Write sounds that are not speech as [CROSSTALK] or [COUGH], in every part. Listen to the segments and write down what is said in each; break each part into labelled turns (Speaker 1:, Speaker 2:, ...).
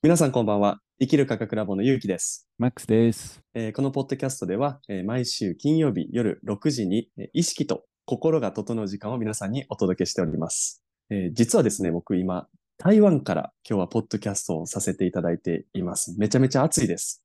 Speaker 1: 皆さんこんばんは。生きる科学ラボのゆうきです、
Speaker 2: マックスです。
Speaker 1: えーこのポッドキャストでは、えー毎週金曜日夜6時に、えー意識と心が整う時間を皆さんにお届けしております。えー実はですね、僕今、台湾から今日はポッドキャストをさせていただいています。めちゃめちゃ暑いです。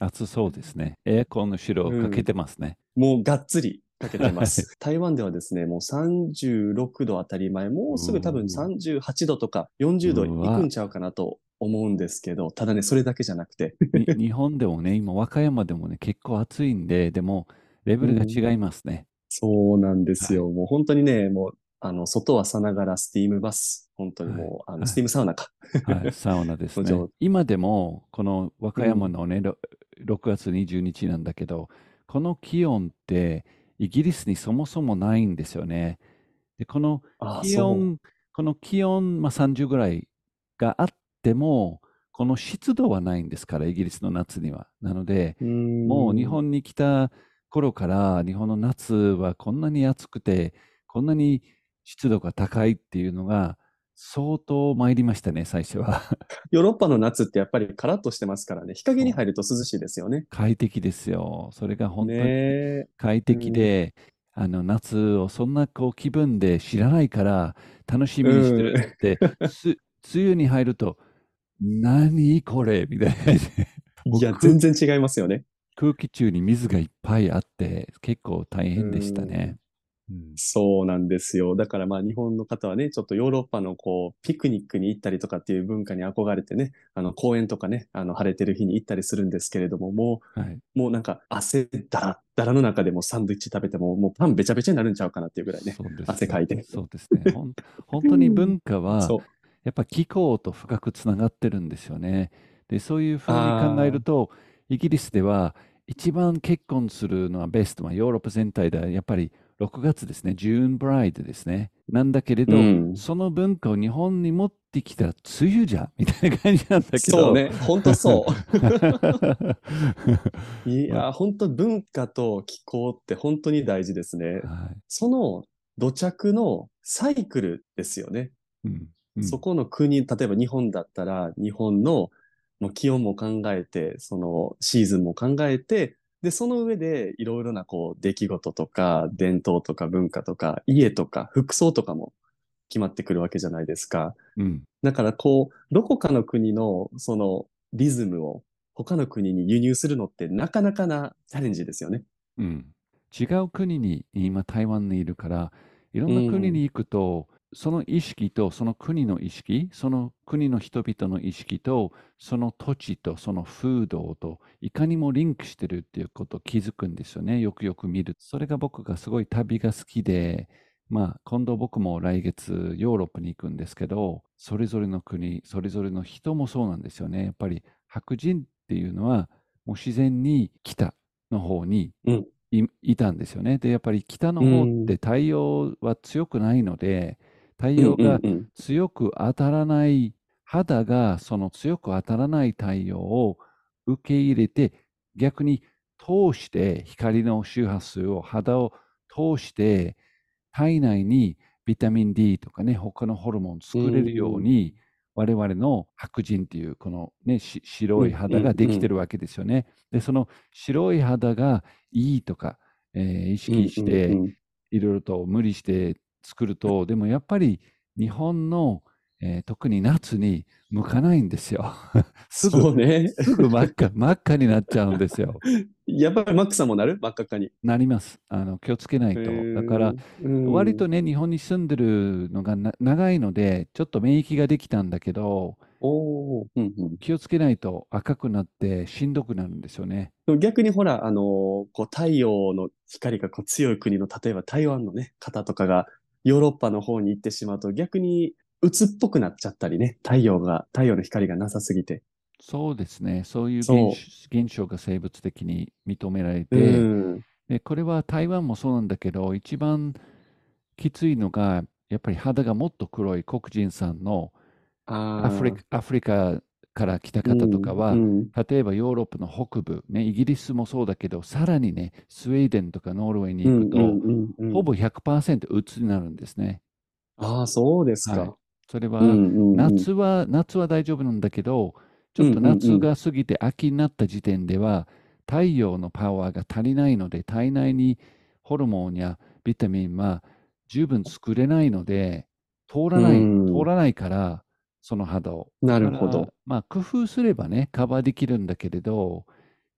Speaker 2: 暑そうですね。エアコンの後ろかけてますね。
Speaker 1: もうがっつりかけてます。[LAUGHS] 台湾ではですね、もう36度当たり前、もうすぐ多分
Speaker 2: う
Speaker 1: 38度とか40度いくんちゃうかなと思うんですけど、ただね、それだけじゃなくて、[LAUGHS]
Speaker 2: に日本でもね、今、和歌山でもね、結構暑いんで、でも、レベルが違いますね。
Speaker 1: そうなんですよ。もう本当にね、もう、あの、外はさながらスティームバス。本当にもう、あの、
Speaker 2: はい
Speaker 1: スティームサウナか。
Speaker 2: はい、サウナですね。[LAUGHS] 今でも、この和歌山のね、ろ6月20日なんだけど、この気温って、イギリスにそもそもないんですよね。で、この
Speaker 1: ああ、
Speaker 2: 気。温、この気温、まあ、30ぐらいがあっても、この湿度はないんですから、イギリスの夏には。なので、もう日本に来た頃から、日本の夏はこんなに暑くて、こんなに湿度が高いっていうのが、相当参りましたね、最初は。[LAUGHS]
Speaker 1: ヨーロッパの夏ってやっぱりカラッとしてますからね、日陰に入ると涼しいですよね。
Speaker 2: 快適ですよ。それが本当
Speaker 1: ね
Speaker 2: に
Speaker 1: え。
Speaker 2: 快適で、あの夏をそんなこう気分で知らないから楽しみにしてるって、す梅雨に入ると、何これ？みたいな
Speaker 1: いや、
Speaker 2: 僕
Speaker 1: 全然違いますよね。
Speaker 2: 空気中に水がいっぱいあって、結構大変でしたね。うん
Speaker 1: そうなんですよ。だからまあ日本の方はね、ちょっとヨーロッパのこう、ピクニックに行ったりとかっていう文化に憧れてね、あの公園とかね、あの晴れてる日に行ったりするんですけれども、も
Speaker 2: はい、
Speaker 1: う、もうなんか汗だらだらの中でもサンドイッチ食べても、もうパンべちゃべちゃになるんちゃうかなっていうぐらいね。汗かいて
Speaker 2: そうですね。ほん本当に文化は。[LAUGHS] やっぱ気候と深くつながってるんですよね。で、そういうふうに考えると、イギリスでは一番結婚するのはベスト、まあ、ヨーロッパ全体ではやっぱり6月ですね、ジューンブライドですね。なんだけれど、
Speaker 1: うん
Speaker 2: その文化を日本に持ってきたら梅雨じゃんみたいな感じなんだけど。
Speaker 1: そうね、本当そう。[LAUGHS] いや、本当文化と気候って本当に大事ですね。
Speaker 2: はい
Speaker 1: その土着のサイクルですよね。
Speaker 2: うんうん
Speaker 1: そこの国、例えば日本だったら、日本のもう気温も考えて、そのシーズンも考えて、で、その上でいろいろなこう出来事とか伝統とか文化とか家とか服装とかも決まってくるわけじゃないですか。
Speaker 2: うん
Speaker 1: だからこう、どこかの国のそのリズムを他の国に輸入するのってなかなかなチャレンジですよね。
Speaker 2: うん、違う国に今台湾にいるからいろんな国に行くと、その意識とその国の意識その国の人々の意識とその土地とその風土といかにもリンクしてるっていうことを気づくんですよね。よくよく見る。それが僕がすごい旅が好きでまあ今度僕も来月ヨーロッパに行くんですけどそれぞれの国それぞれの人もそうなんですよね。やっぱり白人っていうのはもう自然に北の方に
Speaker 1: うん。
Speaker 2: いいたんですよね。で、やっぱり北の方って太陽は強くないので、太陽が強く当たらない、肌がその強く当たらない太陽を受け入れて、逆に通して光の周波数を肌を通して体内にビタミン D とかね、他のホルモン作れるように、我々の白人っていうこのね、し白い肌ができてるわけですよね。で、その白い肌がいいとか、えー意識して、いろいろと無理して作ると、でもやっぱり日本の、えー特に夏に向かないんですよ。[LAUGHS] すぐ、
Speaker 1: ね。
Speaker 2: すぐ真っ赤、[LAUGHS] 真っ赤になっちゃうんですよ。
Speaker 1: やっぱりマックさんもなる？真っ赤っかに。
Speaker 2: なります。あの気をつけないと。だから、
Speaker 1: うん、
Speaker 2: 割とね、日本に住んでるのがな長いので、ちょっと免疫ができたんだけど、
Speaker 1: おーうんうん
Speaker 2: 気をつけないと赤くなってしんどくなるんですよね。
Speaker 1: 逆にほら、あのーこう太陽の光がこう強い国の、例えば台湾のね、方とかがヨーロッパの方に行ってしまうと逆に鬱っぽくなっちゃったりね、太陽が、太陽の光がなさすぎて。
Speaker 2: そうですね。そういう現象が生物的に認められ
Speaker 1: う
Speaker 2: て、
Speaker 1: ん。
Speaker 2: でこれは台湾もそうなんだけど、一番きついのが、やっぱり肌がもっと黒い黒人さんの
Speaker 1: あ
Speaker 2: アフリカアフリカから来た方とかは、
Speaker 1: うんうん
Speaker 2: 例えばヨーロッパの北部、ね、イギリスもそうだけど、さらにね、スウェーデンとかノルウェーに行くと、
Speaker 1: うんうんうんうん
Speaker 2: ほぼ100%うつになるんですね。
Speaker 1: ああ、そうですか。
Speaker 2: はいそれは、
Speaker 1: うんうんうん。
Speaker 2: 夏は、夏は大丈夫なんだけど、ちょっと
Speaker 1: うんうんうん
Speaker 2: 夏が過ぎて秋になった時点では、太陽のパワーが足りないので、体内にホルモンやビタミンは十分作れないので、通らない、
Speaker 1: うん
Speaker 2: 通らないから、その肌を。
Speaker 1: なるほど。
Speaker 2: まあ、工夫すればね、カバーできるんだけれど、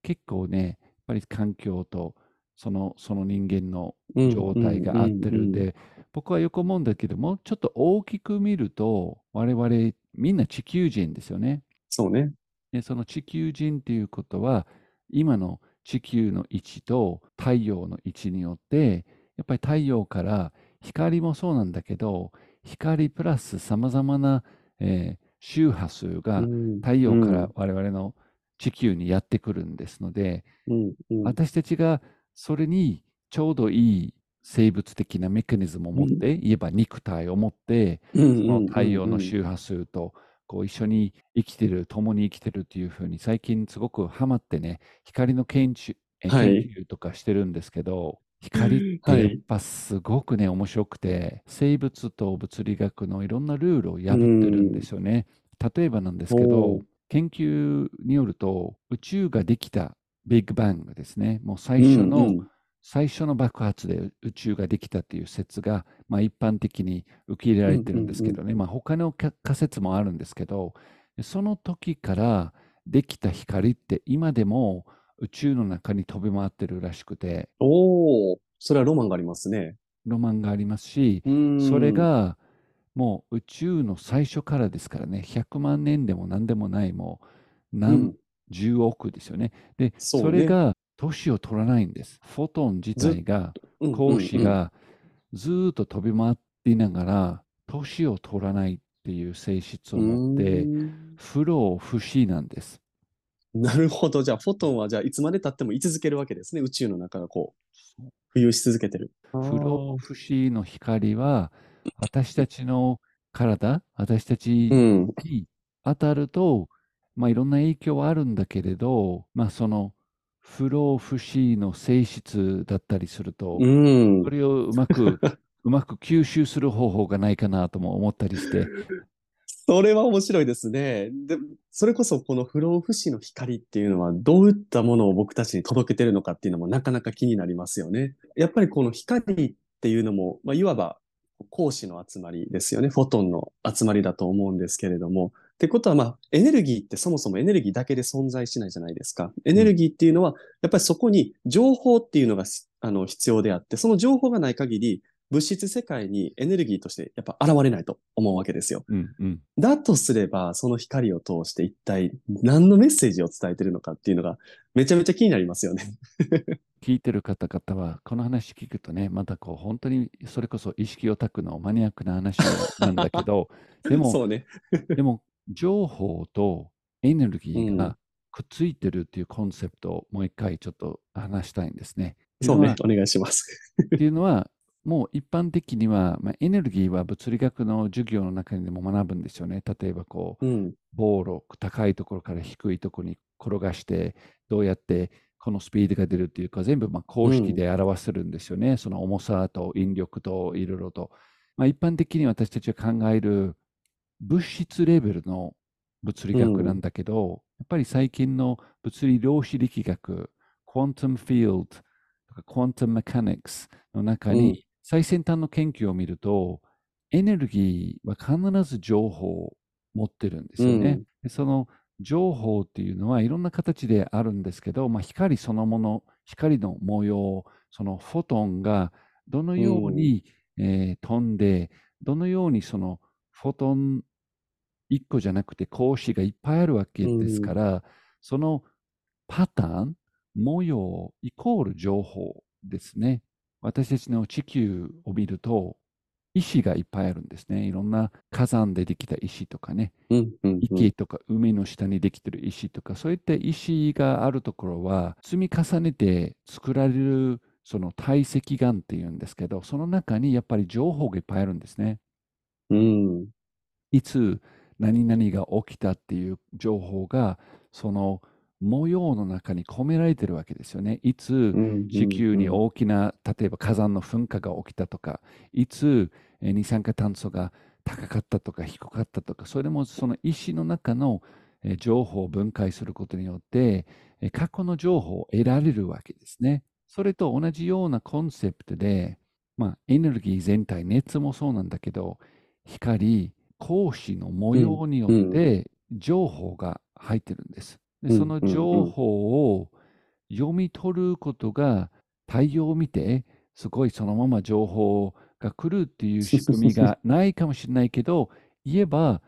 Speaker 2: 結構ね、やっぱり環境とそのその人間の
Speaker 1: うん
Speaker 2: 状態が合ってるん
Speaker 1: うんうん
Speaker 2: で、僕はよく思うんだけども、ちょっと大きく見ると、我々みんな地球人ですよね。
Speaker 1: そうね。
Speaker 2: で、その地球人っていうことは、今の地球の位置と太陽の位置によって、やっぱり太陽から光もそうなんだけど、光プラスさまざまな、えー周波数が
Speaker 1: うん。
Speaker 2: 太陽から我々の地球にやってくるんですので、
Speaker 1: うんうん。
Speaker 2: 私たちがそれにちょうどいい生物的なメカニズムを持って、言えば肉体を持って、
Speaker 1: うん
Speaker 2: その太陽の周波数とこう一緒に生きてる、共に生きてるっていうふうに最近すごくハマってね、光の研究研究とかしてるんですけど、光っ
Speaker 1: はい。
Speaker 2: てやっぱすごくね、面白くて、生物と物理学のいろんなルールを破ってるんですよね。例えばなんですけ
Speaker 1: お
Speaker 2: ど
Speaker 1: ー、
Speaker 2: 研究によると、宇宙ができたビッグバングですね、もう最初の、
Speaker 1: うんうん。
Speaker 2: 最初の爆発で宇宙ができたという説が、まあ、一般的に受け入れられてるんですけどね、まあ、他のか仮説もあるんですけど、その時からできた光って今でも宇宙の中に飛び回ってるらしくて、
Speaker 1: おお、それはロマンがありますね。
Speaker 2: ロマンがありますし、
Speaker 1: うん
Speaker 2: それ、がもう宇宙の最初からですからね、100万年でも何でもない、もう
Speaker 1: う
Speaker 2: 何
Speaker 1: ん、
Speaker 2: 十億ですよね。で、
Speaker 1: そうね
Speaker 2: それが年を取らないんです。フォトン自体が
Speaker 1: うん
Speaker 2: 光子がずーっと飛び回っていながら、年を取らないっていう性質を持って、
Speaker 1: うん
Speaker 2: 不老不死なんです。
Speaker 1: なるほど。じゃあ、フォトンは、じゃあ、いつまで経っても居続けるわけですね。宇宙の中がこう、浮遊し続けてる。
Speaker 2: 不老不死の光は、私たちの体、私たち
Speaker 1: うん。
Speaker 2: に当たると、まあ、いろんな影響はあるんだけれど、まあ、その不老不死の性質だったりすると、
Speaker 1: うん
Speaker 2: そ。れをうまく、うまく吸収する方法がないかなとも思ったりして、
Speaker 1: それは面白いですね。で、それこそこの不老不死の光っていうのはどういったものを僕たちに届けてるのかっていうのもなかなか気になりますよね。やっぱりこの光っていうのも、まあ、いわば光子の集まりですよね。フォトンの集まりだと思うんですけれども。ってことは、まあ、エネルギーってそもそもエネルギーだけで存在しないじゃないですか。エネルギーっていうのは、やっぱりそこに情報っていうのがあの必要であって、その情報がない限り、物質世界にエネルギーとしてやっぱ現れないと思うわけですよ。
Speaker 2: うんうん、
Speaker 1: だとすれば、その光を通して一体何のメッセージを伝えてるのかっていうのがめちゃめちゃ気になりますよね。[LAUGHS]
Speaker 2: 聞いてる方々は、この話聞くとね、またこう、本当にそれこそ意識オタクのマニアックな話なんだけど、[LAUGHS] でも、
Speaker 1: ね。
Speaker 2: でも、情報とエネルギー
Speaker 1: うん
Speaker 2: がくっついてるっていうコンセプトをもう一回ちょっと話したいんですね。
Speaker 1: そうね
Speaker 2: っ。
Speaker 1: お願いします。
Speaker 2: ていうのは、もう一般的には、まあ、エネルギーは物理学の授業の中にでも学ぶんですよね。例えばこう、
Speaker 1: うん。
Speaker 2: ボールを高いところから低いところに転がして、どうやってこのスピードが出るっていうか、全部まあ公式で表せるんですよね。その重さと引力といろいろと。まあ、一般的に私たちが考える物質レベルの物理学なんだけど、やっぱり最近の物理量子力学、クォンタムフィールドとかクォンタムメカニクスの中
Speaker 1: うん
Speaker 2: に最先端の研究を見ると、エネルギーは必ず情報を持ってるんですよね。
Speaker 1: うん
Speaker 2: でその情報っていうのはいろんな形であるんですけど、まあ、光そのもの、光の模様、そのフォトンがどのように、えー飛んで、どのようにそのフォトン1個じゃなくて格子がいっぱいあるわけですから、そのパターン、模様イコール情報ですね。私たちの地球を見ると、石がいっぱいあるんですね。いろんな火山でできた石とかね、
Speaker 1: うん。うん。うん
Speaker 2: 池とか海の下にできてる石とか、そういった石があるところは、積み重ねて作られるその堆積岩っていうんですけど、その中にやっぱり情報がいっぱいあるんですね。
Speaker 1: うん。
Speaker 2: いつ何々が起きたっていう情報が、その模様の中に込められてるわけですよね。いつ
Speaker 1: うん
Speaker 2: 地球に大きな、例えば火山の噴火が起きたとか、いつえー二酸化炭素が高かったとか低かったとか、それもその石の中の情報を分解することによって、過去の情報を得られるわけですね。それと同じようなコンセプトで、まあ、エネルギー全体、熱もそうなんだけど、光、光子の模様によって情報が入ってるんです。でその情報を読み取ることが太陽を見て、すごいそのまま情報が来るっていう仕組みがないかもしれないけど、言えば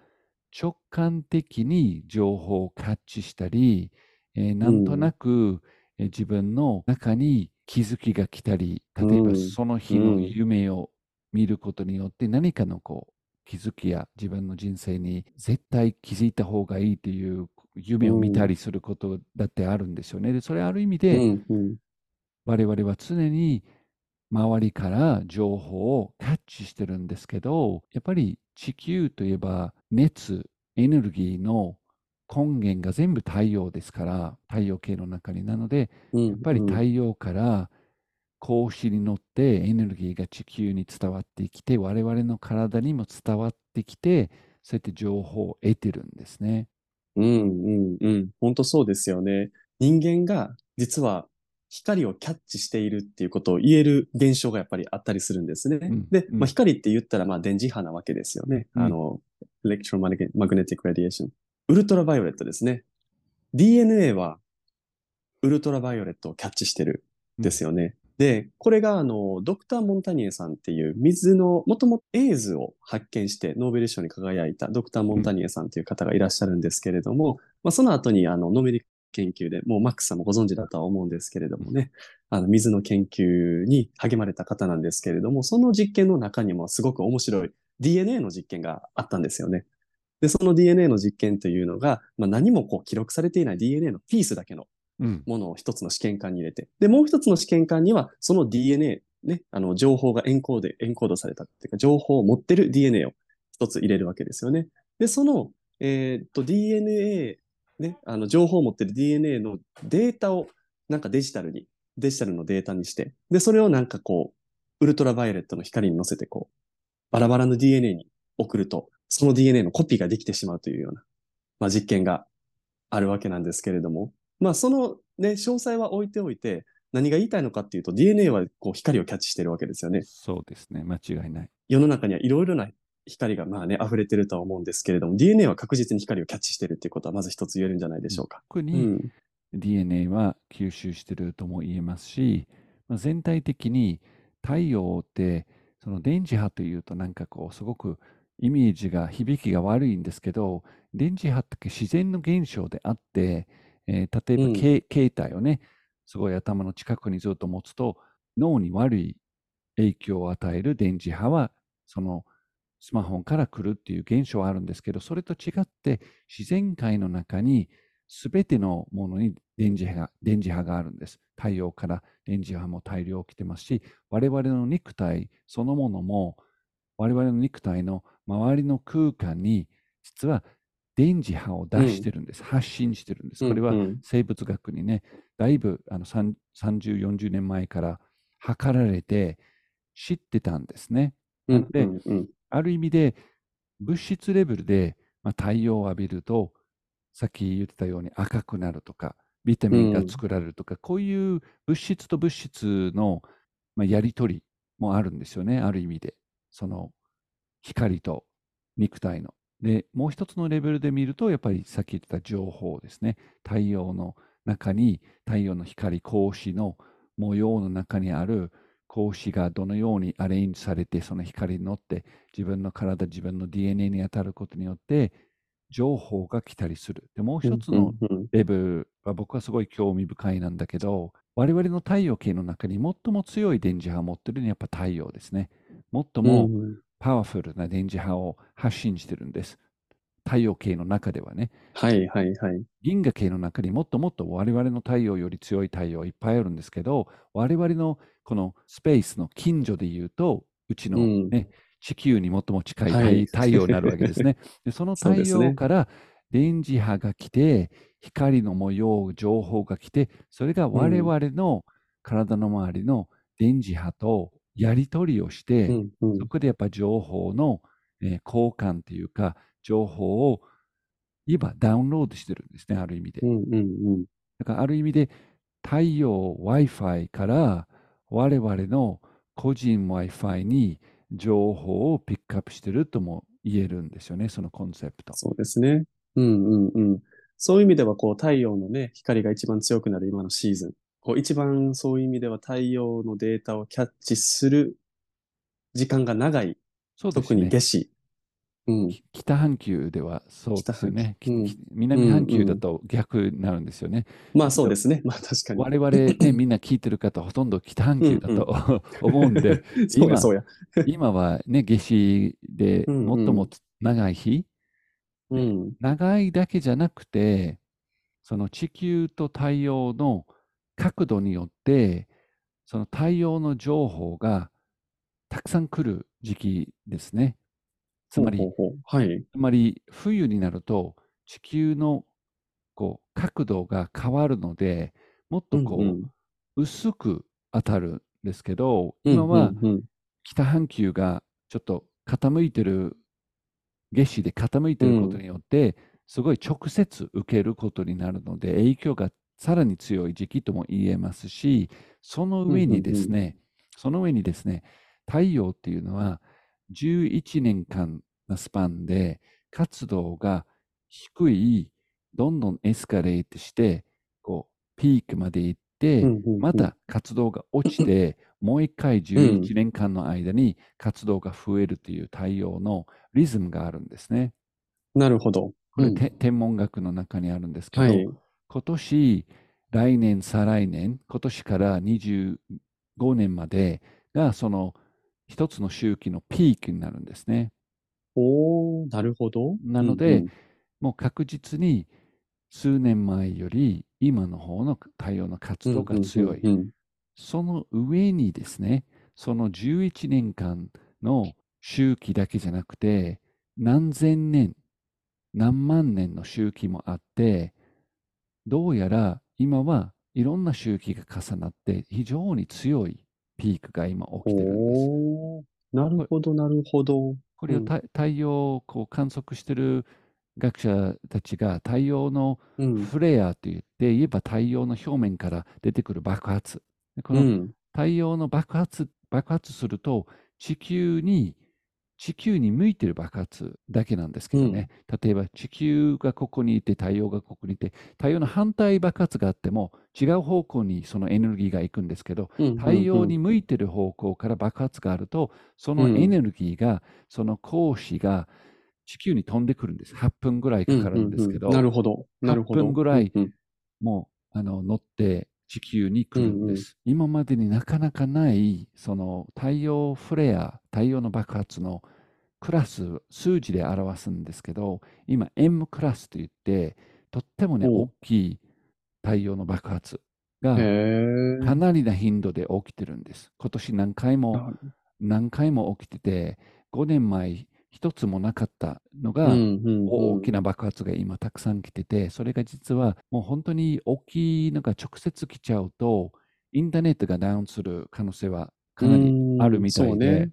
Speaker 2: 直感的に情報をキャッチしたり、えー、なんとなく、え自分の中に気づきが来たり、例えばその日の夢を見ることによって何かのこう気づきや自分の人生に絶対気づいた方がいいという夢を見たりすることだってあるんですよね。で、それある意味で、我々は常に周りから情報をキャッチしてるんですけど、やっぱり地球といえば熱、エネルギーの根源が全部太陽ですから、太陽系の中に。なので、やっぱり太陽から格子に乗ってエネルギーが地球に伝わってきて、我々の体にも伝わってきて、そうやって情報を得てるんですね。
Speaker 1: うんうんうん。本当そうですよね。人間が実は光をキャッチしているっていうことを言える現象がやっぱりあったりするんですね。うん、で、まあ、光って言ったらまあ電磁波なわけですよね。うん、あの、electromagnetic radiation。 ultraviolet ですね。DNA は ultraviolet をキャッチしてるんですよね。うん、で、これがあの、ドクター・モンタニエさんっていう水の、もともとエイズを発見してノーベル賞に輝いたドクター・モンタニエさんという方がいらっしゃるんですけれども、まあ、その後にあの、ノーベル研究で、もうマックスさんもご存知だとは思うんですけれどもね、あの、水の研究に励まれた方なんですけれども、その実験の中にもすごく面白い DNA の実験があったんですよね。で、その DNA の実験というのが、まあ、何もこう記録されていない DNA のピースだけのものを一つの試験管に入れて、うん、で、もう一つの試験管には、その DNA、ね、あの、情報がエンコード、エンコードされたっていうか、情報を持ってる DNA を一つ入れるわけですよね。で、その、えー、っと、DNA ね、あの情報を持ってる DNA のデータをなんかデジタルに、デジタルのデータにして、で、それをなんかこう、ウルトラバイオレットの光に乗せてこう、バラバラの DNA に送ると、その DNA のコピーができてしまうというような、まあ実験があるわけなんですけれども、まあそのね、詳細は置いておいて、何が言いたいのかっていうと、DNA はこう光をキャッチしてるわけですよね。
Speaker 2: そうですね。間違いない。
Speaker 1: 世の中にはいろいろな光がまあね、溢れてるとは思うんですけれども、DNA は確実に光をキャッチしてるっていうことはまず一つ言えるんじゃないでしょうか。
Speaker 2: 特に DNA は吸収してるとも言えますし、まあ、全体的に太陽ってその電磁波というとなんかこうすごくイメージが響きが悪いんですけど電磁波って自然の現象であって、えー、例えば、うん、携帯をねすごい頭の近くにずっと持つと脳に悪い影響を与える電磁波はそのスマホから来るっていう現象はあるんですけど、それと違って自然界の中に全てのものに電磁波が電磁波があるんです。太陽から電磁波も大量来てますし、我々の肉体そのものも我々の肉体の周りの空間に実は電磁波を出してるんです。うん、発信してるんです。これは生物学にね、だいぶあの30、40年前から測られて知ってたんですね。で、ある意味で物質レベルで、まあ、太陽を浴びるとさっき言ってたように赤くなるとかビタミンが作られるとか、うん、こういう物質と物質の、まあ、やり取りもあるんですよねある意味でその光と肉体の。でもう一つのレベルで見るとやっぱりさっき言ってた情報ですね。太陽の中に太陽の光光子の模様の中にある格子がどのようにアレンジされてその光に乗って自分の体自分の DNA に当たることによって情報が来たりする。でもう一つのレベルは僕はすごい興味深いなんだけど我々の太陽系の中に最も強い電磁波を持ってるのはやっぱ太陽ですね。最もパワフルな電磁波を発信してるんです太陽系の中ではね。
Speaker 1: はいはいはい。
Speaker 2: 銀河系の中にもっともっと我々の太陽より強い太陽いっぱいあるんですけど、我々のこのスペースの近所で言うと、うちのね、うん、地球に最も近い太はい、太陽になるわけですね。でその太陽から電磁波が来て、光の模様、情報が来て、それが我々の体の周りの電磁波とやり取りをして、うんうん、そこでやっぱ情報のえー交換というか、情報を今ダウンロードしてるんですね、ある意味で
Speaker 1: う。んうんうん。
Speaker 2: だからある意味で太陽 Wi-Fi から我々の個人 Wi-Fi に情報をピックアップしてるとも言えるんですよね、そのコンセプト。
Speaker 1: そうですね。うんうんうん。そういう意味では、こう、太陽のね、光が一番強くなる今のシーズン。こう、一番そういう意味では太陽のデータをキャッチする時間が長い。特に
Speaker 2: そうですね。
Speaker 1: 夏至。うん。
Speaker 2: き北半球ではそうですよね。
Speaker 1: 北半球
Speaker 2: きき南半球だと逆になるんですよね。
Speaker 1: まあそうですね。[LAUGHS] まあ確かに。
Speaker 2: 我々ね、みんな聞いてる方、ほとんど北半球だと思うんで、[LAUGHS]
Speaker 1: そうや
Speaker 2: 今。[LAUGHS] 今はね、夏至で
Speaker 1: うんうん
Speaker 2: 最も長い日、
Speaker 1: うん。
Speaker 2: 長いだけじゃなくて、その地球と太陽の角度によって、その太陽の情報がたくさん来る時期ですね。つまり、
Speaker 1: ほうほうほうはい。
Speaker 2: つまり冬になると地球のこう角度が変わるので、もっとこう、
Speaker 1: うんうん
Speaker 2: 薄く当たるんですけど、
Speaker 1: うん
Speaker 2: 今は
Speaker 1: うんうん
Speaker 2: 北半球がちょっと傾いてる、夏至で傾いてることによって、すごい直接受けることになるので、影響がさらに強い時期とも言えますし、その上にですね、その上にですね、太陽っていうのは11年間のスパンで活動が低い、どんどんエスカレートして、こう、ピークまで行って、
Speaker 1: うんうんうん
Speaker 2: また活動が落ちて、もう一回11年間の間に活動が増えるという太陽のリズムがあるんですね。
Speaker 1: なるほど。
Speaker 2: これ、
Speaker 1: うん
Speaker 2: て天文学の中にあるんですけど、
Speaker 1: はい。
Speaker 2: 今年、来年、再来年、今年から25年までがその一つの周期のピークになるんですね。
Speaker 1: おー、なるほど。
Speaker 2: なので
Speaker 1: うん
Speaker 2: もう確実に数年前より今の方の太陽の活動が強い。
Speaker 1: うんうんうん
Speaker 2: その上にですね、その11年間の周期だけじゃなくて、何千年、何万年の周期もあって、どうやら今はいろんな周期が重なって非常に強いピークが今起きてるんです。
Speaker 1: なるほど、なるほど。うん
Speaker 2: これをた太陽をこう観測してる学者たちが太陽の
Speaker 1: うん。
Speaker 2: フレアと言って言えば太陽の表面から出てくる爆発。でこの
Speaker 1: うん。
Speaker 2: 太陽の爆発、爆発すると、地球に、地球に向いてる爆発だけなんですけどね。例えば地球がここにいて、太陽がここにいて、太陽の反対爆発があっても、違う方向にそのエネルギーが行くんですけど、
Speaker 1: うん
Speaker 2: 太陽に向いてる方向から爆発があると、その
Speaker 1: うん
Speaker 2: エネルギーが、その光子が地球に飛んでくるんです。8分ぐらいかかるんですけど、
Speaker 1: うううなるほど。なるほど。
Speaker 2: 8分ぐらい
Speaker 1: うんうん
Speaker 2: もうあの乗って地球に来るんです、今までになかなかないその太陽フレア太陽の爆発のクラス数字で表すんですけど今 M クラスといってとってもね大きい太陽の爆発が。かなりな頻度で起きてるんです。今年何回も何回も起きてて5年前一つもなかったのが、大き
Speaker 1: な。
Speaker 2: な爆発が今たくさん来てて、それが実はもう本当に大きいのが直接来ちゃうと、インターネットがダウンする可能性はかなりあるみたいで、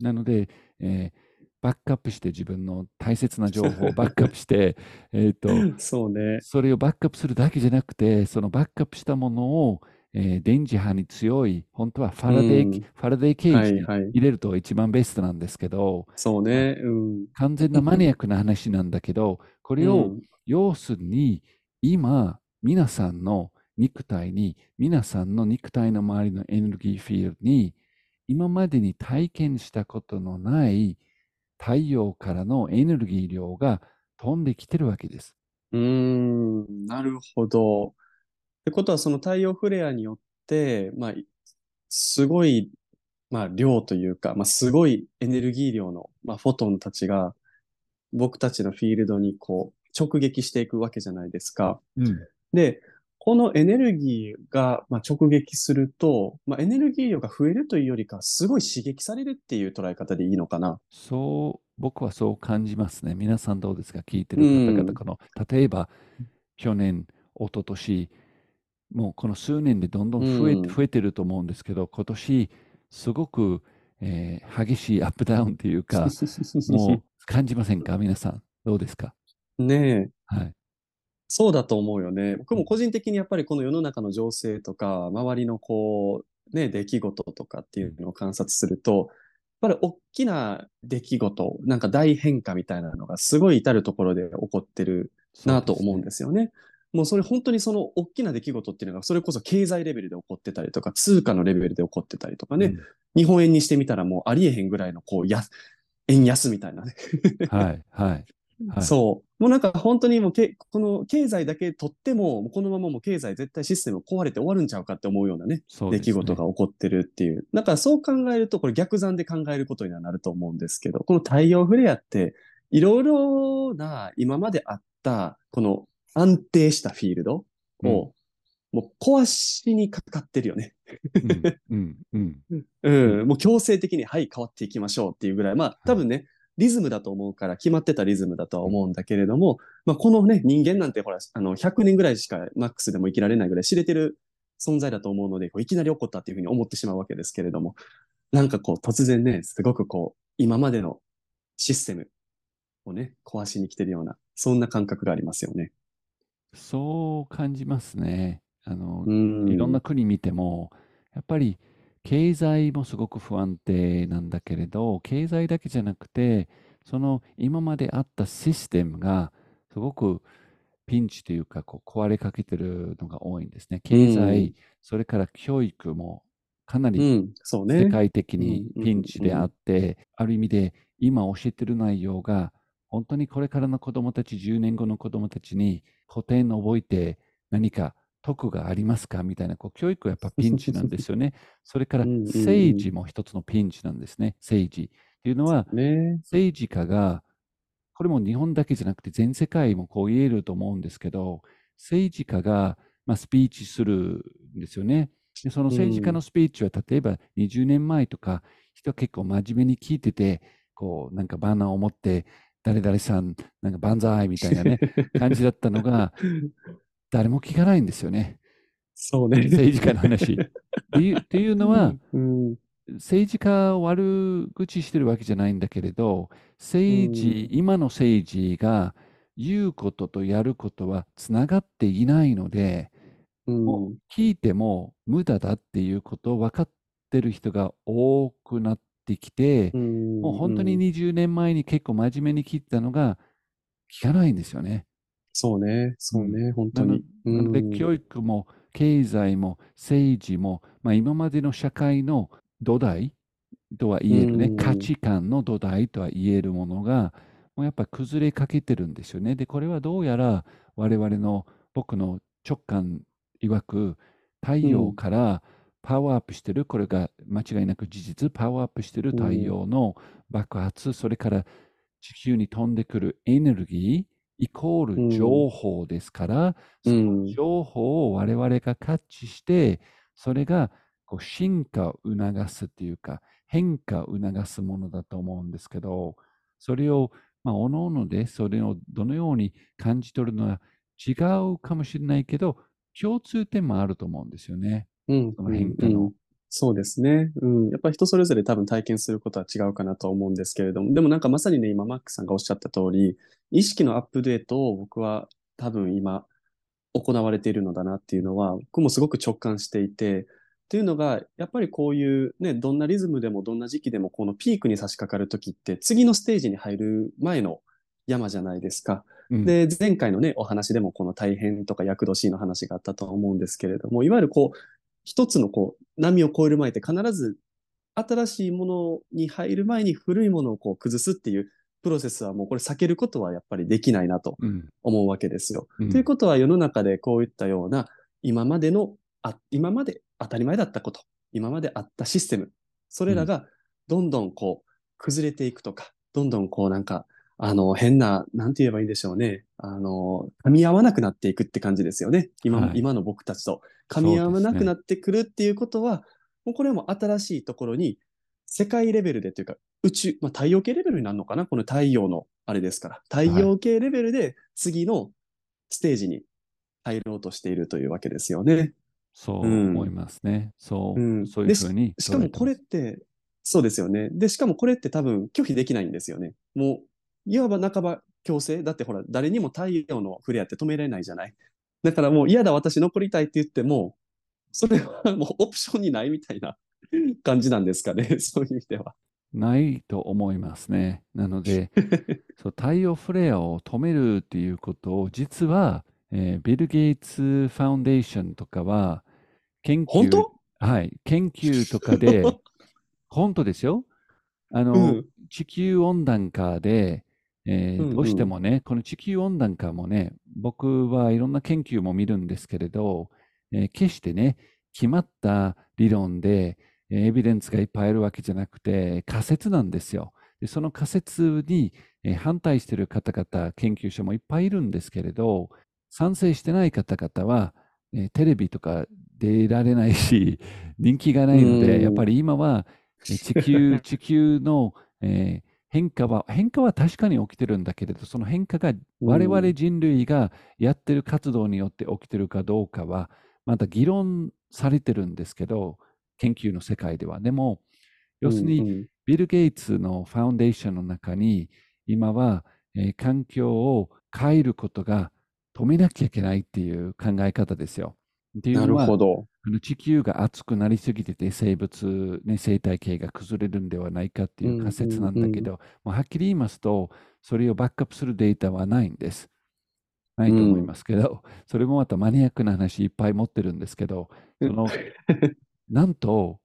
Speaker 2: なので、えーバックアップして自分の大切な情報を [LAUGHS] バックアップして、えっと、
Speaker 1: そうね。
Speaker 2: それをバックアップするだけじゃなくて、そのバックアップしたものを、えー電磁波に強い、本当はファラデー、
Speaker 1: うん
Speaker 2: ファラデーケージに。入れると一番ベストなんですけど、
Speaker 1: そうね。うん。
Speaker 2: 完全なマニアックな話なんだけど、これを
Speaker 1: うん
Speaker 2: 要するに今皆さんの肉体に皆さんの肉体の周りのエネルギーフィールドに今までに体験したことのない太陽からのエネルギー量が飛んできてるわけです。
Speaker 1: うーん、なるほど。ってことは、その太陽フレアによって、まあ、いすごい、まあ、量というか、まあ、すごいエネルギー量の、まあ、フォトンたちが、僕たちのフィールドにこう、直撃していくわけじゃないですか。で、このエネルギーが、まあ、直撃すると、まあ、エネルギー量が増えるというよりか、すごい刺激されるっていう捉え方でいいのかな。
Speaker 2: そう、僕はそう感じますね。皆さんどうですか？聞いてる方々、
Speaker 1: うん
Speaker 2: 例えば、去年、一昨年もうこの数年でどんどん増え,、
Speaker 1: うん
Speaker 2: 増えてると思うんですけど、今年、すごく、えー激しいアップダウンというか、[LAUGHS] もう感じませんか？皆さん。どうですか？
Speaker 1: ねえ。
Speaker 2: はい。
Speaker 1: そうだと思うよね。僕も個人的にやっぱりこの世の中の情勢とか、周りのこう、ね、出来事とかっていうのを観察すると、やっぱり大きな出来事、なんか大変化みたいなのがすごい至るところで起こってるなと思うんですよね。もうそれ本当にその大きな出来事っていうのが、それこそ経済レベルで起こってたりとか、通貨のレベルで起こってたりとかね、
Speaker 2: うん
Speaker 1: 日本円にしてみたらもうありえへんぐらいのこう、や、円安みたいなね。
Speaker 2: はい、はい。はい
Speaker 1: そう。もうなんか本当にもうけ、この経済だけ取っても、このままもう経済絶対システム壊れて終わるんちゃうかって思うようなね、
Speaker 2: ね
Speaker 1: 出来事が起こってるっていう。だからそう考えると、これ逆算で考えることにはなると思うんですけど、この太陽フレアって、いろいろな今まであった、この安定したフィールドを、もう壊しにかかってるよね。
Speaker 2: うん、うん、うん。
Speaker 1: うん、もう強制的に、はい、変わっていきましょうっていうぐらい、まあ、多分ね、リズムだと思うから、決まってたリズムだとは思うんだけれども、まあ、このね、人間なんてほら、あの、100年ぐらいしかマックスでも生きられないぐらい知れてる存在だと思うので、こういきなり起こったっていうふうに思ってしまうわけですけれども、なんかこう、突然ね、すごくこう、今までのシステムをね、壊しに来てるような、そんな感覚がありますよね。
Speaker 2: そう感じますね。あの、
Speaker 1: うん。
Speaker 2: いろんな国見ても、やっぱり経済もすごく不安定なんだけれど、経済だけじゃなくて、その今まであったシステムがすごくピンチというか、こう壊れかけてるのが多いんですね。経済、
Speaker 1: うん
Speaker 2: それから教育もかなり。世界的に
Speaker 1: うん
Speaker 2: ピンチであって、ある意味で今教えてる内容が本当にこれからの子供たち、10年後の子供たちに古典を覚えて何か得がありますか？みたいな、こう教育はやっぱピンチなんですよね。[LAUGHS] それから政治も一つのピンチなんですね。政治。っていうのは、
Speaker 1: ね。
Speaker 2: 政治家が、これも日本だけじゃなくて全世界もこう言えると思うんですけど、政治家が、まあ、スピーチするんですよね。でその政治家のスピーチは、例えば20年前とか、人は結構真面目に聞いてて、こう、なんかバナーを持って、誰々さん、なんか万歳みたいなね、感じだったのが、[LAUGHS] 誰も聞かないんですよね。
Speaker 1: そうね。
Speaker 2: 政治家の話。っていう [LAUGHS] っていうのは、
Speaker 1: うん、
Speaker 2: 政治家を悪口してるわけじゃないんだけれど、政治、
Speaker 1: うん
Speaker 2: 今の政治が言うこととやることはつながっていないので、
Speaker 1: うん
Speaker 2: もう聞いても無駄だっていうことを分かってる人が多くなってきて、
Speaker 1: うん
Speaker 2: もう本当に
Speaker 1: うん
Speaker 2: 20年前に結構真面目に聞いてたのが聞かないんですよね。
Speaker 1: そうね、そうね、本当に。
Speaker 2: なので、
Speaker 1: うん
Speaker 2: 教育も経済も政治も、まあ、今までの社会の土台とは言えるね、
Speaker 1: うん
Speaker 2: 価値観の土台とは言えるものが、もうやっぱ崩れかけてるんですよね。で、これはどうやら我々の僕の直感曰く、太陽からパワーアップしてる、これが間違いなく事実、パワーアップしてる太陽の爆発、それから地球に飛んでくるエネルギー、イコール情報ですから、その情報を我々がキャッチして、それがこう進化を促すっていうか、変化を促すものだと思うんですけど、それを、まあ、おのおのでそれをどのように感じ取るのは違うかもしれないけど、共通点もあると思うんですよね。
Speaker 1: うん
Speaker 2: その
Speaker 1: うんそうですね。うん。やっぱり人それぞれ多分体験することは違うかなとは思うんですけれども、でもなんかまさにね、今マックさんがおっしゃった通り、意識のアップデートを僕は多分今行われているのだなっていうのは、僕もすごく直感していて、っていうのが、やっぱりこういうね、どんなリズムでもどんな時期でもこのピークに差し掛かるときって、次のステージに入る前の山じゃないですか。
Speaker 2: うん
Speaker 1: で、前回のね、お話でもこの大変とか厄年の話があったとは思うんですけれども、いわゆるこう、一つのこう、波を越える前って必ず新しいものに入る前に古いものをこう崩すっていうプロセスはもうこれ避けることはやっぱりできないなと
Speaker 2: うん
Speaker 1: 思うわけですよ。
Speaker 2: うん
Speaker 1: ということは世の中でこういったような今までの、あ今まで当たり前だったこと、今まであったシステム、それらがどんどんこう崩れていくとか、どんどんこうなんか、あの変な、なんて言えばいいんでしょうね。あの、噛み合わなくなっていくって感じですよね。今,、
Speaker 2: はい
Speaker 1: 今の僕たちと。噛み合わなくなってくるっていうことは、もうこれはもう新しいところに世界レベルでというか宇宙、まあ、太陽系レベルになるのかな？この太陽のあれですから。太陽系レベルで次のステージに入ろうとしているというわけですよね。
Speaker 2: そう思いますね。そう、
Speaker 1: うん
Speaker 2: そういうふうに
Speaker 1: しかもこれっ
Speaker 2: て
Speaker 1: そうですよね。で、しかもこれって多分拒否できないんですよね。もう、いわば半ば強制。だってほら、誰にも太陽のフレアって止められないじゃない。だからもう嫌だ、私残りたいって言っても、それはもうオプションにないみたいな [LAUGHS] 感じなんですかね。[LAUGHS] そういう意味では。
Speaker 2: ないと思いますね。なので、[LAUGHS] そう太陽フレアを止めるっていうことを、実は、えービル・ゲイツ・ファウンデーションとかは、研究、はい、研究とかで、本当ですよ。あの、
Speaker 1: うん
Speaker 2: 地球温暖化で、えー
Speaker 1: うんうん
Speaker 2: どうしてもね、この地球温暖化もね、僕はいろんな研究も見るんですけれど、えー決してね、決まった理論で、えーエビデンスがいっぱいあるわけじゃなくて、仮説なんですよ。でその仮説に、えー反対している方々、研究者もいっぱいいるんですけれど、賛成してない方々は、えーテレビとか出られないし、人気がないの
Speaker 1: う
Speaker 2: で、
Speaker 1: ん
Speaker 2: やっぱり今はえー地球地球の、えー変化は、変化は確かに起きてるんだけれど、その変化が我々人類がやってる活動によって起きてるかどうかは、まだ議論されてるんですけど、研究の世界では。でも、要するに、ビル・ゲイツのファウンデーションの中に、今は、えー環境を変えることが止めなきゃいけないっていう考え方ですよ。っていう
Speaker 1: なる
Speaker 2: のは、
Speaker 1: ほど。
Speaker 2: あの地球が熱くなりすぎてて生物、ね、生態系が崩れるんではないかっていう仮説なんだけど、もうはっきり言いますと、それをバックアップするデータはないんです。ないと思いますけど、それもまたマニアックな話いっぱい持ってるんですけど、そのなんと、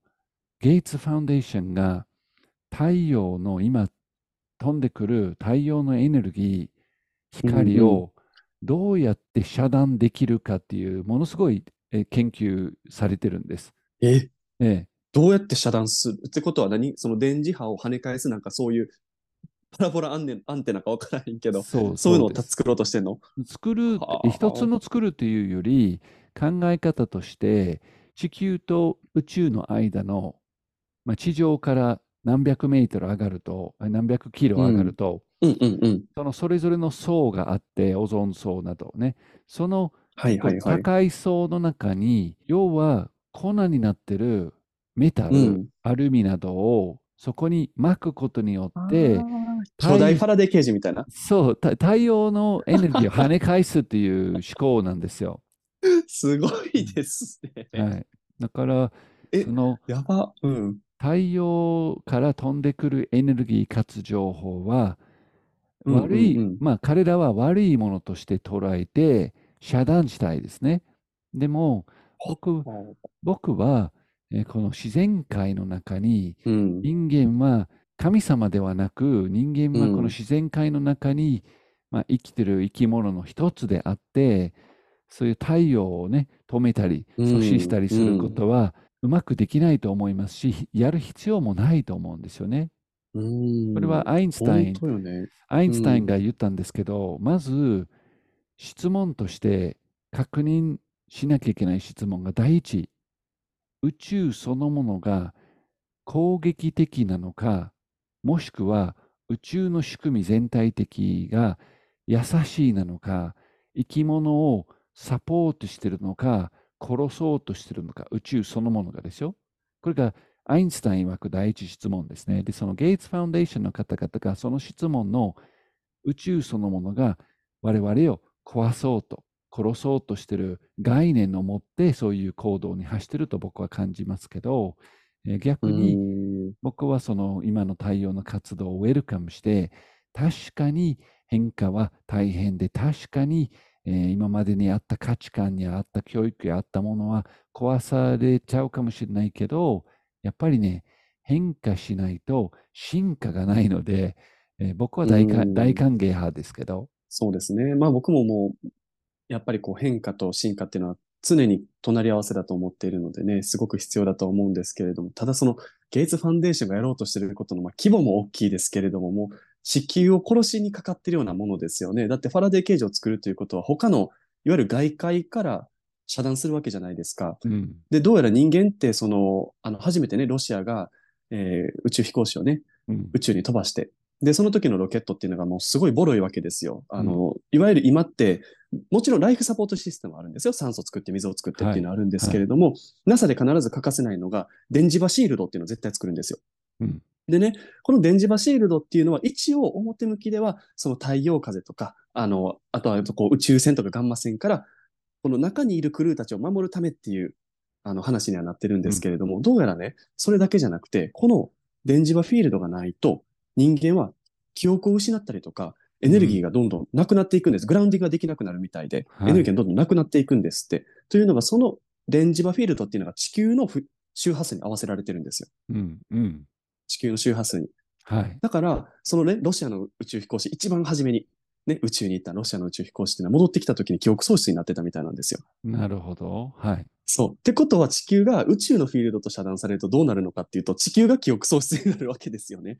Speaker 2: ゲイツファウンデーションが太陽の今飛んでくる太陽のエネルギー、光
Speaker 1: うんう
Speaker 2: をどうやって遮断できるかっていう、ものすごいえ研究されてるんです。
Speaker 1: え、
Speaker 2: ええ、
Speaker 1: どうやって遮断する？ってことは何？その電磁波を跳ね返すなんかそういうパラボラアンテアンテナかわからへんけど、
Speaker 2: そう
Speaker 1: そういうのを作ろうとしてんの？
Speaker 2: 作る
Speaker 1: はあ。
Speaker 2: 一つの作るというより考え方として地球と宇宙の間の、まあ、地上から何百メートル上がるとあ何百キロ上がると、
Speaker 1: うんうんうん。
Speaker 2: そのそれぞれの層があってオゾン層などね。その
Speaker 1: はいはいはい。
Speaker 2: 高い層の中に要は粉になってるメタル、
Speaker 1: うん
Speaker 2: アルミなどをそこに巻くことによって
Speaker 1: 巨大ファラデーケージみたいな？
Speaker 2: そうた太陽のエネルギーを跳ね返すっていう思考なんですよ。[LAUGHS]
Speaker 1: すごいですね。
Speaker 2: はい、だから
Speaker 1: え
Speaker 2: その
Speaker 1: やば。うん。
Speaker 2: 太陽から飛んでくるエネルギーかつ情報は
Speaker 1: うんうんうん
Speaker 2: 悪い、まあ彼らは悪いものとして捉えて遮断したいですね。でも僕僕は、えーこの自然界の中に
Speaker 1: うん。
Speaker 2: 人間は神様ではなく人間はこ
Speaker 1: うん
Speaker 2: の自然界の中に、まあ、生きてる生き物の一つであってそういう太陽をね止めたり
Speaker 1: うん
Speaker 2: 阻止したりすることはうまくできないと思いますしやる必要もないと思うんですよね。
Speaker 1: うん。
Speaker 2: これはアインシュタイン
Speaker 1: ね。
Speaker 2: アインシュタインが言ったんですけど、まず質問として確認しなきゃいけない質問が第一、宇宙そのものが攻撃的なのか、もしくは宇宙の仕組み全体的が優しいなのか、生き物をサポートしてるのか、殺そうとしてるのか、宇宙そのものがですよ。これがアインシュタイン枠第一質問ですね。で、そのゲイツファウンデーションの方々がその質問の宇宙そのものが我々を壊そうと、殺そうとしてる概念を持ってそういう行動に走ってると僕は感じますけど、えー逆に
Speaker 1: うん
Speaker 2: 僕はその今の太陽の活動をウェルカムして、確かに変化は大変で、確かに、えー今までにあった価値観にあった教育やあったものは壊されちゃうかもしれないけど、やっぱりね、変化しないと進化がないので、えー僕は大歓迎派ですけど、
Speaker 1: そうですね。まあ僕ももう、やっぱりこう変化と進化っていうのは常に隣り合わせだと思っているのでね、すごく必要だと思うんですけれども、ただそのゲイツファンデーションがやろうとしていることの、まあ、規模も大きいですけれども、もう地球を殺しにかかっているようなものですよね。だってファラデーケージを作るということは他のいわゆる外界から遮断するわけじゃないですか。
Speaker 2: うん、
Speaker 1: で、どうやら人間ってその、あの、初めてね、ロシアが、えー宇宙飛行士をね、
Speaker 2: うん、
Speaker 1: 宇宙に飛ばして。で、その時のロケットっていうのがもうすごいボロいわけですよ。あの、いわゆる今って、もちろんライフサポートシステムはあるんですよ。酸素作って水を作ってっていうのはあるんですけれども、NASA で必ず欠かせないのが、電磁場シールドっていうのを絶対作るんですよ。
Speaker 2: うん
Speaker 1: でね、この電磁場シールドっていうのは一応表向きではその太陽風とか、あの、あとはこう宇宙船とかガンマ線から、この中にいるクルーたちを守るためっていうあの話にはなってるんですけれども、どうやらね、それだけじゃなくて、この電磁場フィールドがないと人間は記憶を失ったりとか、エネルギーがどんどんなくなっていくんです。グラウンディングができなくなるみたいで、
Speaker 2: はい
Speaker 1: エネルギーがどんどんなくなっていくんですって。というのが、その電磁場フィールドっていうのが地球のふ周波数に合わせられてるんですよ。
Speaker 2: うんうん
Speaker 1: 地球の周波数に。
Speaker 2: はい。
Speaker 1: だから、そのね、ロシアの宇宙飛行士、一番初めに、ね、宇宙に行ったロシアの宇宙飛行士っていうのは戻ってきた時に記憶喪失になってたみたいなんですよ。
Speaker 2: なるほど。はい。
Speaker 1: そう。ってことは地球が宇宙のフィールドと遮断されるとどうなるのかっていうと、地球が記憶喪失になるわけですよね。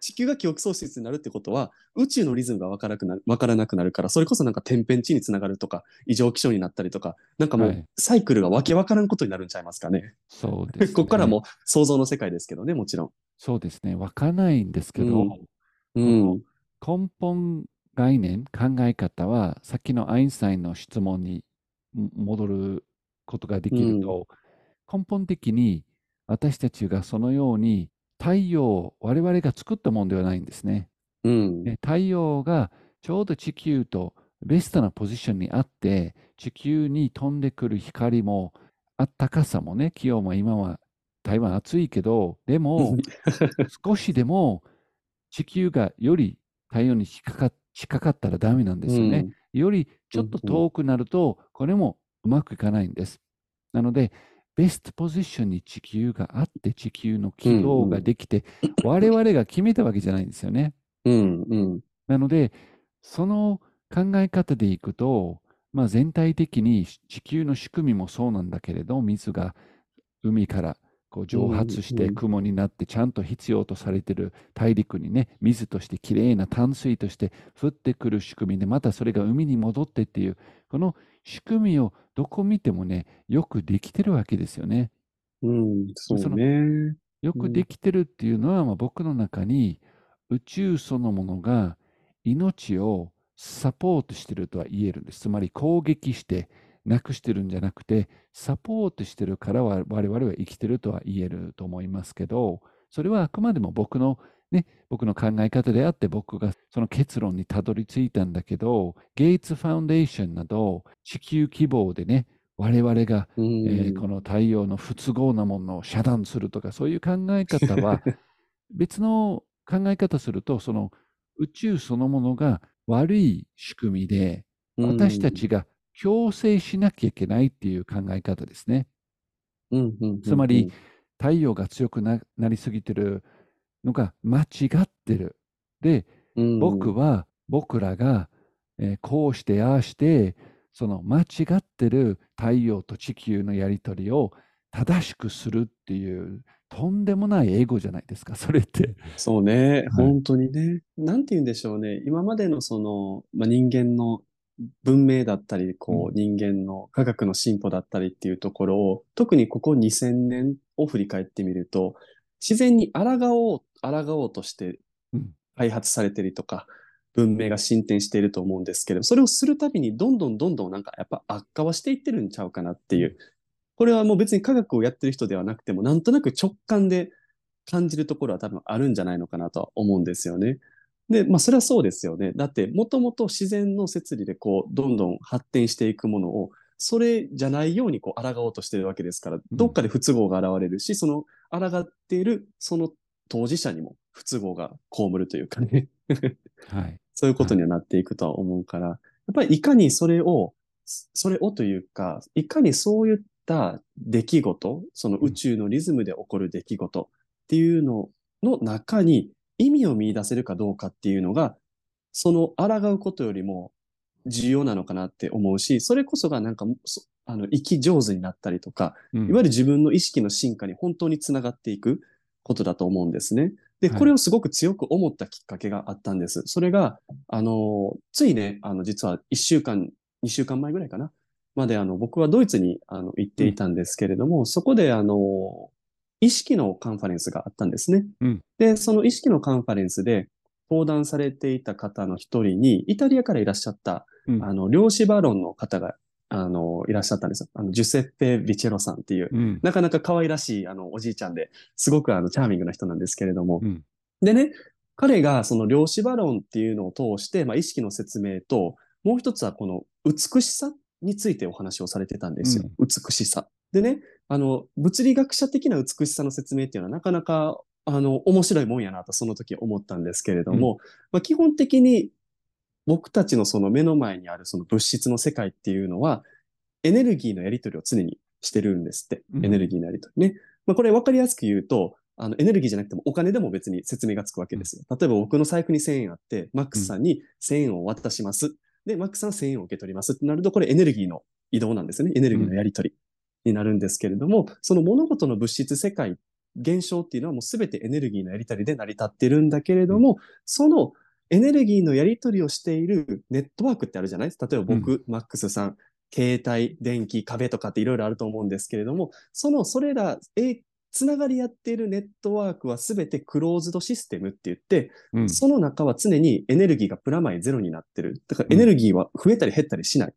Speaker 1: 地球が記憶喪失になるってことは、宇宙のリズムがわからなくなるわからなくなるから、それこそなんか天変地異につながるとか、異常気象になったりとか、なんかも
Speaker 2: はいう
Speaker 1: サイクルがわけわからんことになるんちゃいますかね。
Speaker 2: そうです、ね。[LAUGHS]
Speaker 1: ここからも想像の世界ですけどね、もちろん。
Speaker 2: そうですね。わからないんですけど、
Speaker 1: うんうん。
Speaker 2: 根本概念、考え方は、さっきのアインシュタインの質問にも戻ることができると、根本的に私たちがそのように太陽を我々が作ったものではないんですね。
Speaker 1: うん。
Speaker 2: で太陽がちょうど地球とベストなポジションにあって、地球に飛んでくる光も、あったかさもね、気温も今は台湾暑いけど、でも [LAUGHS] 少しでも地球がより太陽に近か近かったらダメなんですよね。よりちょっと遠くなると、これもうまくいかないんです。なので、ベストポジションに地球があって、地球の軌道ができて、我々が決めたわけじゃないんですよね。
Speaker 1: うん。うん。
Speaker 2: なので、その考え方でいくと、まあ、全体的に地球の仕組みもそうなんだけれど、水が海からこう蒸発して雲になってちゃんと必要とされている大陸にね、水としてきれいな淡水として降ってくる仕組みで、またそれが海に戻ってっていう、この仕組みをどこ見てもね、よくできてるわけですよね。
Speaker 1: うん。そうね。
Speaker 2: よくできてるっていうのは、まあ、僕の中に宇宙そのものが命をサポートしてるとは言えるんです。つまり攻撃してなくしてるんじゃなくて、サポートしてるからは我々は生きてるとは言えると思いますけど、それはあくまでも僕のね、僕の考え方であって僕がその結論にたどり着いたんだけど、ゲイツファウンデーションなど地球規模でね、我々が
Speaker 1: うん。
Speaker 2: えーこの太陽の不都合なものを遮断するとか、そういう考え方は、[LAUGHS] 別の考え方すると、その宇宙そのものが悪い仕組みで、私たちが強制しなきゃいけないっていう考え方ですね。
Speaker 1: うん、うん。
Speaker 2: つまり、太陽が強くななりすぎてるのが間違ってる。で、
Speaker 1: うん、
Speaker 2: 僕は、僕らが、えーこうして、ああして、その間違ってる太陽と地球のやりとりを正しくするっていう、とんでもないエゴじゃないですか、[LAUGHS] それって。
Speaker 1: そうね、
Speaker 2: はい
Speaker 1: 本当にね。なんて言うんでしょうね。今までのその、まあ、人間の文明だったり、こ
Speaker 2: う
Speaker 1: う、人間の科学の進歩だったりっていうところを、特にここ2000年を振り返ってみると、自然に抗おう、抗おうとして
Speaker 2: うん
Speaker 1: 開発されてるとか、文明が進展していると思うんですけど、それをするたびにどんどんどんどんなんかやっぱ悪化はしていってるんちゃうかなっていう。これはもう別に科学をやってる人ではなくても、なんとなく直感で感じるところは多分あるんじゃないのかなとは思うんですよね。で、まあそれはそうですよね。だってもともと自然の摂理でこう、どんどん発展していくものを、それじゃないようにこう、抗おうとしてるわけですから、どっかで不都合が現れるし、その抗っているその当事者にも不都合が被るというかね。
Speaker 2: はい。[LAUGHS]
Speaker 1: そういうことにはなっていくとは思うから、やっぱりいかにそれを、それをというか、いかにそういった出来事、その宇宙のリズムで起こる出来事っていうのの中に意味を見出せるかどうかっていうのが、その抗うことよりも重要なのかなって思うし、それこそがなんか、そあの、生き上手になったりとか、
Speaker 2: うん
Speaker 1: いわゆる自分の意識の進化に本当につながっていくことだと思うんですね。で、
Speaker 2: はい
Speaker 1: これをすごく強く思ったきっかけがあったんです。それが、あの、ついね、あの、実は1週間、2週間前ぐらいかな、まで、あの、僕はドイツにあの行っていたんですけれども、そこで、あの、意識のカンファレンスがあったんですね。
Speaker 2: うん
Speaker 1: で、その意識のカンファレンスで、登壇されていた方の一人に、イタリアからいらっしゃった、
Speaker 2: うん
Speaker 1: あの、量子バロンの方が、あの、の、いらっしゃったんですよ。あの、ジュセッペ・ビチェロさんっていう、
Speaker 2: うん。
Speaker 1: なかなか可愛らしい、あの、おじいちゃんで、すごくあの、チャーミングな人なんですけれども
Speaker 2: う、ん。
Speaker 1: でね、彼がその量子バロンっていうのを通して、まあ、意識の説明と、もう一つはこの美しさについてお話をされてたんですよ。美しさ。でね、あの、物理学者的な美しさの説明っていうのはなかなか、あの、面白いもんやなとその時思ったんですけれども、まあ、基本的に僕たちのその目の前にあるその物質の世界っていうのは、エネルギーのやり取りを常にしてるんですって。
Speaker 2: うん
Speaker 1: エネルギーのやり取りね。まあ、これ分かりやすく言うと、あの、エネルギーじゃなくてもお金でも別に説明がつくわけですよ。例えば僕の財布に1000円あって、マックスさんに1000円を渡します。で、マックスさんは1000円を受け取りますってなると、これエネルギーの移動なんですよね。エネルギーのやり取りになるんですけれども、その物事の物質世界、現象っていうのはもうすべてエネルギーのやり取りで成り立ってるんだけれども、そのエネルギーのやり取りをしているネットワークってあるじゃない？ですか。例えば僕、マックスさん、携帯、電気、壁とかっていろいろあると思うんですけれども、その、それら、え、つながり合っているネットワークはすべてクローズドシステムって言って、
Speaker 2: うん。
Speaker 1: その中は常にエネルギーがプラマイゼロになってる。だからエネルギーは増えたり減ったりしない。
Speaker 2: うん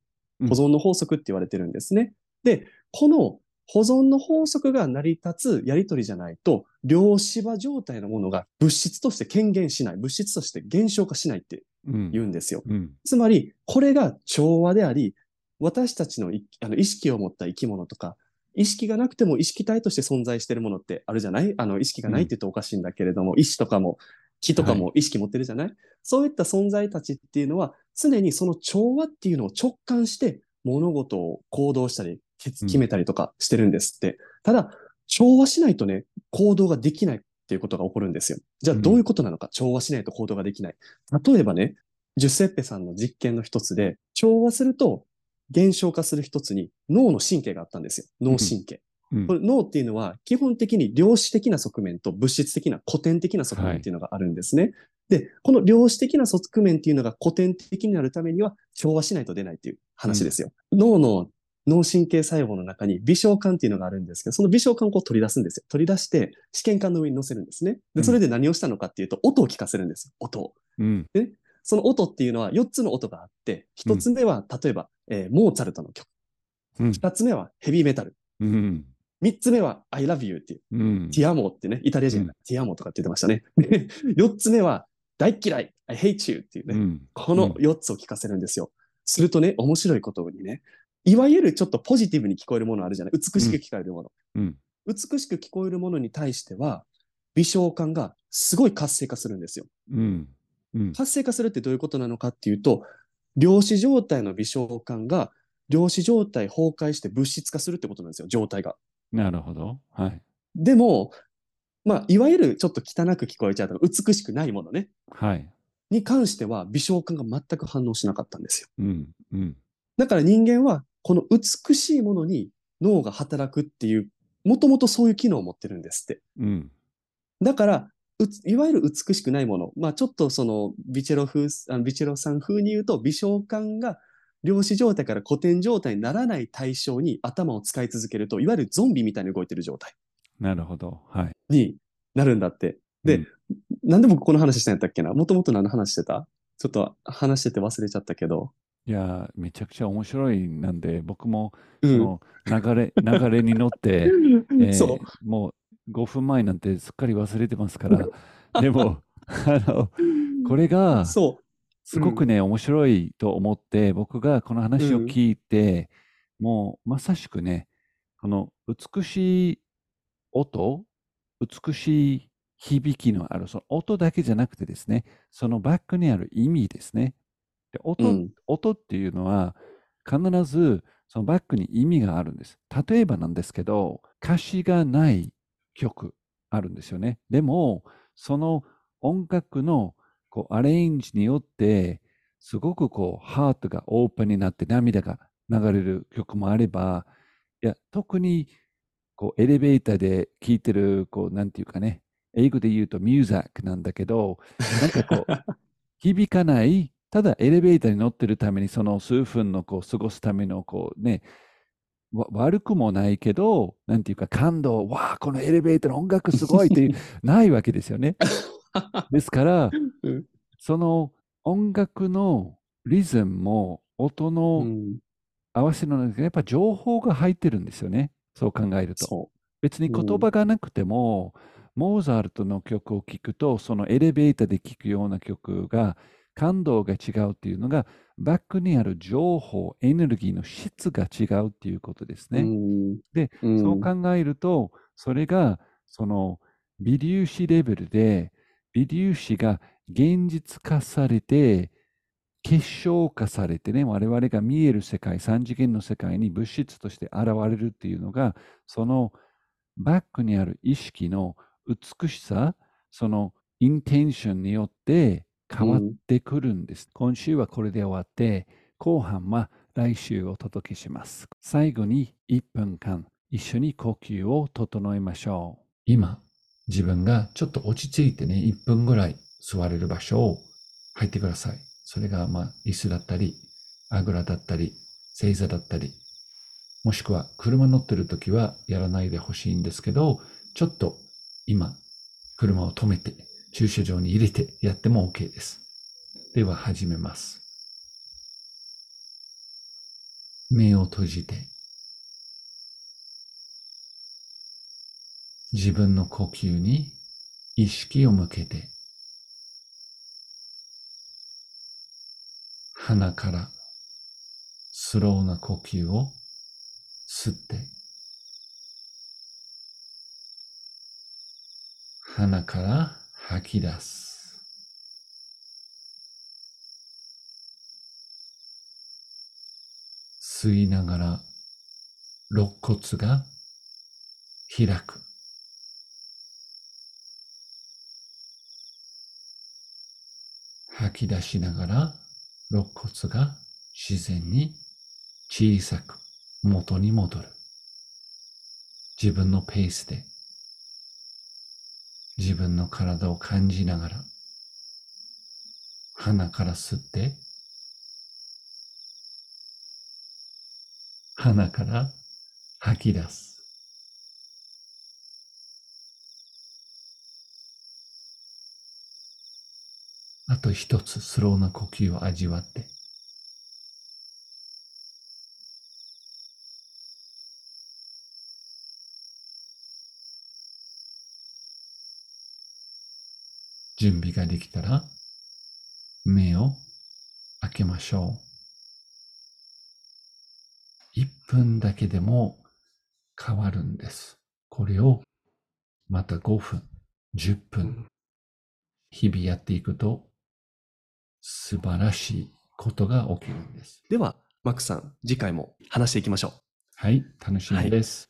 Speaker 1: 保存の法則って言われてるんですね。で、この保存の法則が成り立つやりとりじゃないと、量子場状態のものが物質として権限しない、物質として減少化しないって
Speaker 2: うん。
Speaker 1: 言うんですよ。
Speaker 2: うん。
Speaker 1: つまり、これが調和であり、私たちのいあの意識を持った生き物とか、意識がなくても意識体として存在しているものってあるじゃない？あの、意識がないって言うとおかしいんだけれども、石とかも木とかも意識持ってるじゃない、そういった存在たちっていうのは、常にその調和っていうのを直感して物事を行動したり、決めたりとかしてるんですって。ただ、調和しないとね、行動ができないっていうことが起こるんですよ。じゃあどういうことなのか、調和しないと行動ができない。例えばね、ジュセッペさんの実験の一つで、調和すると減少化する一つに脳の神経があったんですよ。脳神経。
Speaker 2: うん
Speaker 1: これ脳っていうのは基本的に量子的な側面と物質的な古典的な側面っていうのがあるんですね。で、この量子的な側面っていうのが古典的になるためには調和しないと出ないっていう話ですよ。脳の脳神経細胞の中に微小管っていうのがあるんですけど、その微小管をこう取り出すんですよ。取り出して試験管の上に乗せるんですね。で、
Speaker 2: うん
Speaker 1: それで何をしたのかっていうと、音を聞かせるんですよ。音を。
Speaker 2: うん。
Speaker 1: その音っていうのは4つの音があって、1つ目は例えば、えーモーツァルトの曲。
Speaker 2: うん。
Speaker 1: 2つ目はヘビーメタル。
Speaker 2: うん。
Speaker 1: 3つ目は I love you っていう。
Speaker 2: うん。
Speaker 1: ティアモってね、イタリア人がティアモとかって言ってましたね。[LAUGHS] で4つ目は大嫌い I hate you っていうね。
Speaker 2: うん。
Speaker 1: この4つを聞かせるんですよ。するとね、面白いことにね、いわゆるちょっとポジティブに聞こえるものあるじゃない？美しく聞こえるもの。
Speaker 2: うん。
Speaker 1: 美しく聞こえるものに対しては、微小感がすごい活性化するんですよ。
Speaker 2: うん。うん。
Speaker 1: 活性化するってどういうことなのかっていうと、量子状態の微小感が量子状態崩壊して物質化するってことなんですよ、状態が。
Speaker 2: なるほど。はい。
Speaker 1: でも、まあ、いわゆるちょっと汚く聞こえちゃうとか、美しくないものね、
Speaker 2: はい。
Speaker 1: に関しては微小感が全く反応しなかったんですよ。
Speaker 2: うん。うん。
Speaker 1: だから人間は、この美しいものに脳が働くっていう、もともとそういう機能を持ってるんですって。
Speaker 2: うん。
Speaker 1: だから、いわゆる美しくないもの、まあちょっとそのビチェロ風、あのビチェロさん風に言うと、微小感が量子状態から古典状態にならない対象に頭を使い続けると、いわゆるゾンビみたいに動いてる状態
Speaker 2: なるほど。はい。
Speaker 1: になるんだって。で、
Speaker 2: うん
Speaker 1: なんで僕この話したんやったっけな？もともと何の話してた？ちょっと話してて忘れちゃったけど。
Speaker 2: いや、めちゃくちゃ面白いなんで、僕も
Speaker 1: うん。
Speaker 2: その流れ、[LAUGHS] 流れに乗って、えー
Speaker 1: そう。
Speaker 2: もう5分前なんてすっかり忘れてますから、でも、[LAUGHS] あの、これが。すごくね、面白いと思って、僕がこの話を
Speaker 1: うん
Speaker 2: 聞いて、もうまさしくね、この美しい音、美しい響きのある、その音だけじゃなくてですね、そのバックにある意味ですね。で音、
Speaker 1: うん。
Speaker 2: 音っていうのは必ずそのバックに意味があるんです。例えばなんですけど、歌詞がない曲あるんですよね。でも、その音楽のこうアレンジによって、すごくこうハートがオープンになって涙が流れる曲もあれば、いや、特にこうエレベーターで聴いてる、こう、なんていうかね、英語で言うとミューザックなんだけど、なんかこう、[LAUGHS] 響かない、ただエレベーターに乗ってるために、その数分のこう過ごすためのこうね、わ悪くもないけど、なんていうか感動、わあ、このエレベーターの音楽すごいっていう、[LAUGHS] ないわけですよね。ですから [LAUGHS]
Speaker 1: うん、
Speaker 2: その音楽のリズムも音
Speaker 1: う
Speaker 2: の
Speaker 1: ん。
Speaker 2: 合わせるのですが、やっぱ情報が入ってるんですよね。そう考えると。
Speaker 1: そ
Speaker 2: 別に
Speaker 1: うん
Speaker 2: 言葉がなくても、モーザルトの曲を聴くと、そのエレベーターで聴くような曲が、感動が違うっていうのが、バックにある情報、エネルギーの質が違うっていうことです
Speaker 1: う。
Speaker 2: ね。
Speaker 1: うん。
Speaker 2: で、
Speaker 1: うん
Speaker 2: そう考えると、それが、その、微粒子レベルで、微粒子が現実化されて、結晶化されてね、我々が見える世界、三次元の世界に物質として現れるっていうのが、そのバックにある意識の美しさ、そのインテンションによって変わってくるんです。今週はこれで終わって、後半は来週お届けします。最後に1分間一緒に呼吸を整えましょう。今、自分がちょっと落ち着いてね、1分ぐらい座れる場所を入ってください。それが、まあ、椅子だったり、あぐらだったり、正座だったり、もしくは車乗ってるときはやらないでほしいんですけど、ちょっと今、車を止めて、駐車場に入れてやっても OK です。では始めます。目を閉じて、自分の呼吸に意識を向けて、鼻からスローな呼吸を吸って、鼻から吐き出す。吸いながら肋骨が開く。吐き出しながら肋骨が自然に小さく元に戻る。自分のペースで自分の体を感じながら鼻から吸って鼻から吐き出す。あと一つスローな呼吸を味わって。準備ができたら目を開けましょう。1分だけでも変わるんです。これをまた5分、10分、日々やっていくと素晴らしいことが起きるんです。
Speaker 1: では、マックさん、次回も話していきましょう。
Speaker 2: はい、楽しみです。